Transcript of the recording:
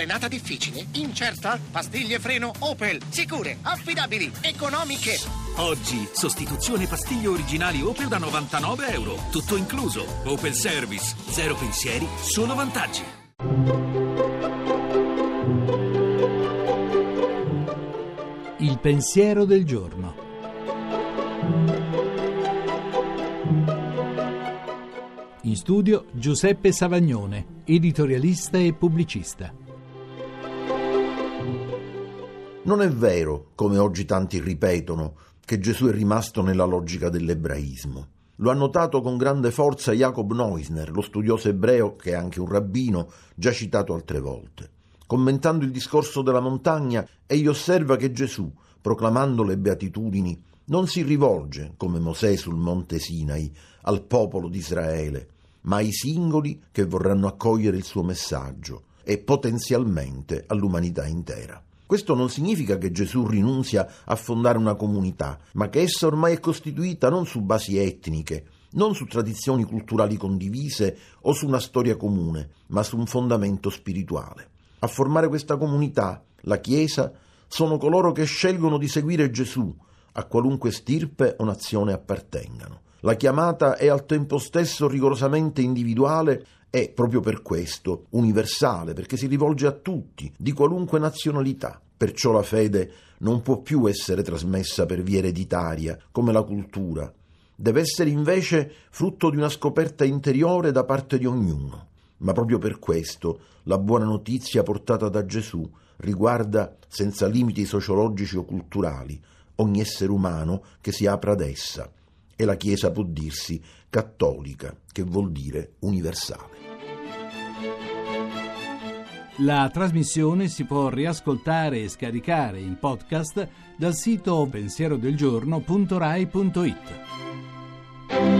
Frenata difficile? Incerta? Pastiglie freno Opel. Sicure, affidabili, economiche. Oggi, sostituzione pastiglie originali Opel da 99 euro. Tutto incluso. Opel Service. Zero pensieri, solo vantaggi. Il pensiero del giorno. In studio Giuseppe Savagnone, editorialista e pubblicista. Non è vero, come oggi tanti ripetono, che Gesù è rimasto nella logica dell'ebraismo. Lo ha notato con grande forza Jacob Neusner, lo studioso ebreo che è anche un rabbino, già citato altre volte. Commentando il discorso della montagna, egli osserva che Gesù, proclamando le beatitudini, non si rivolge, come Mosè sul monte Sinai, al popolo di Israele, ma ai singoli che vorranno accogliere il suo messaggio e potenzialmente all'umanità intera. Questo non significa che Gesù rinunzia a fondare una comunità, ma che essa ormai è costituita non su basi etniche, non su tradizioni culturali condivise o su una storia comune, ma su un fondamento spirituale. A formare questa comunità, la Chiesa, sono coloro che scelgono di seguire Gesù, a qualunque stirpe o nazione appartengano. La chiamata è al tempo stesso rigorosamente individuale e, proprio per questo, universale, perché si rivolge a tutti, di qualunque nazionalità. Perciò la fede non può più essere trasmessa per via ereditaria, come la cultura. Deve essere invece frutto di una scoperta interiore da parte di ognuno. Ma proprio per questo la buona notizia portata da Gesù riguarda, senza limiti sociologici o culturali, ogni essere umano che si apra ad essa. E la Chiesa può dirsi cattolica, che vuol dire universale. La trasmissione si può riascoltare e scaricare in podcast dal sito pensierodelgiorno.rai.it.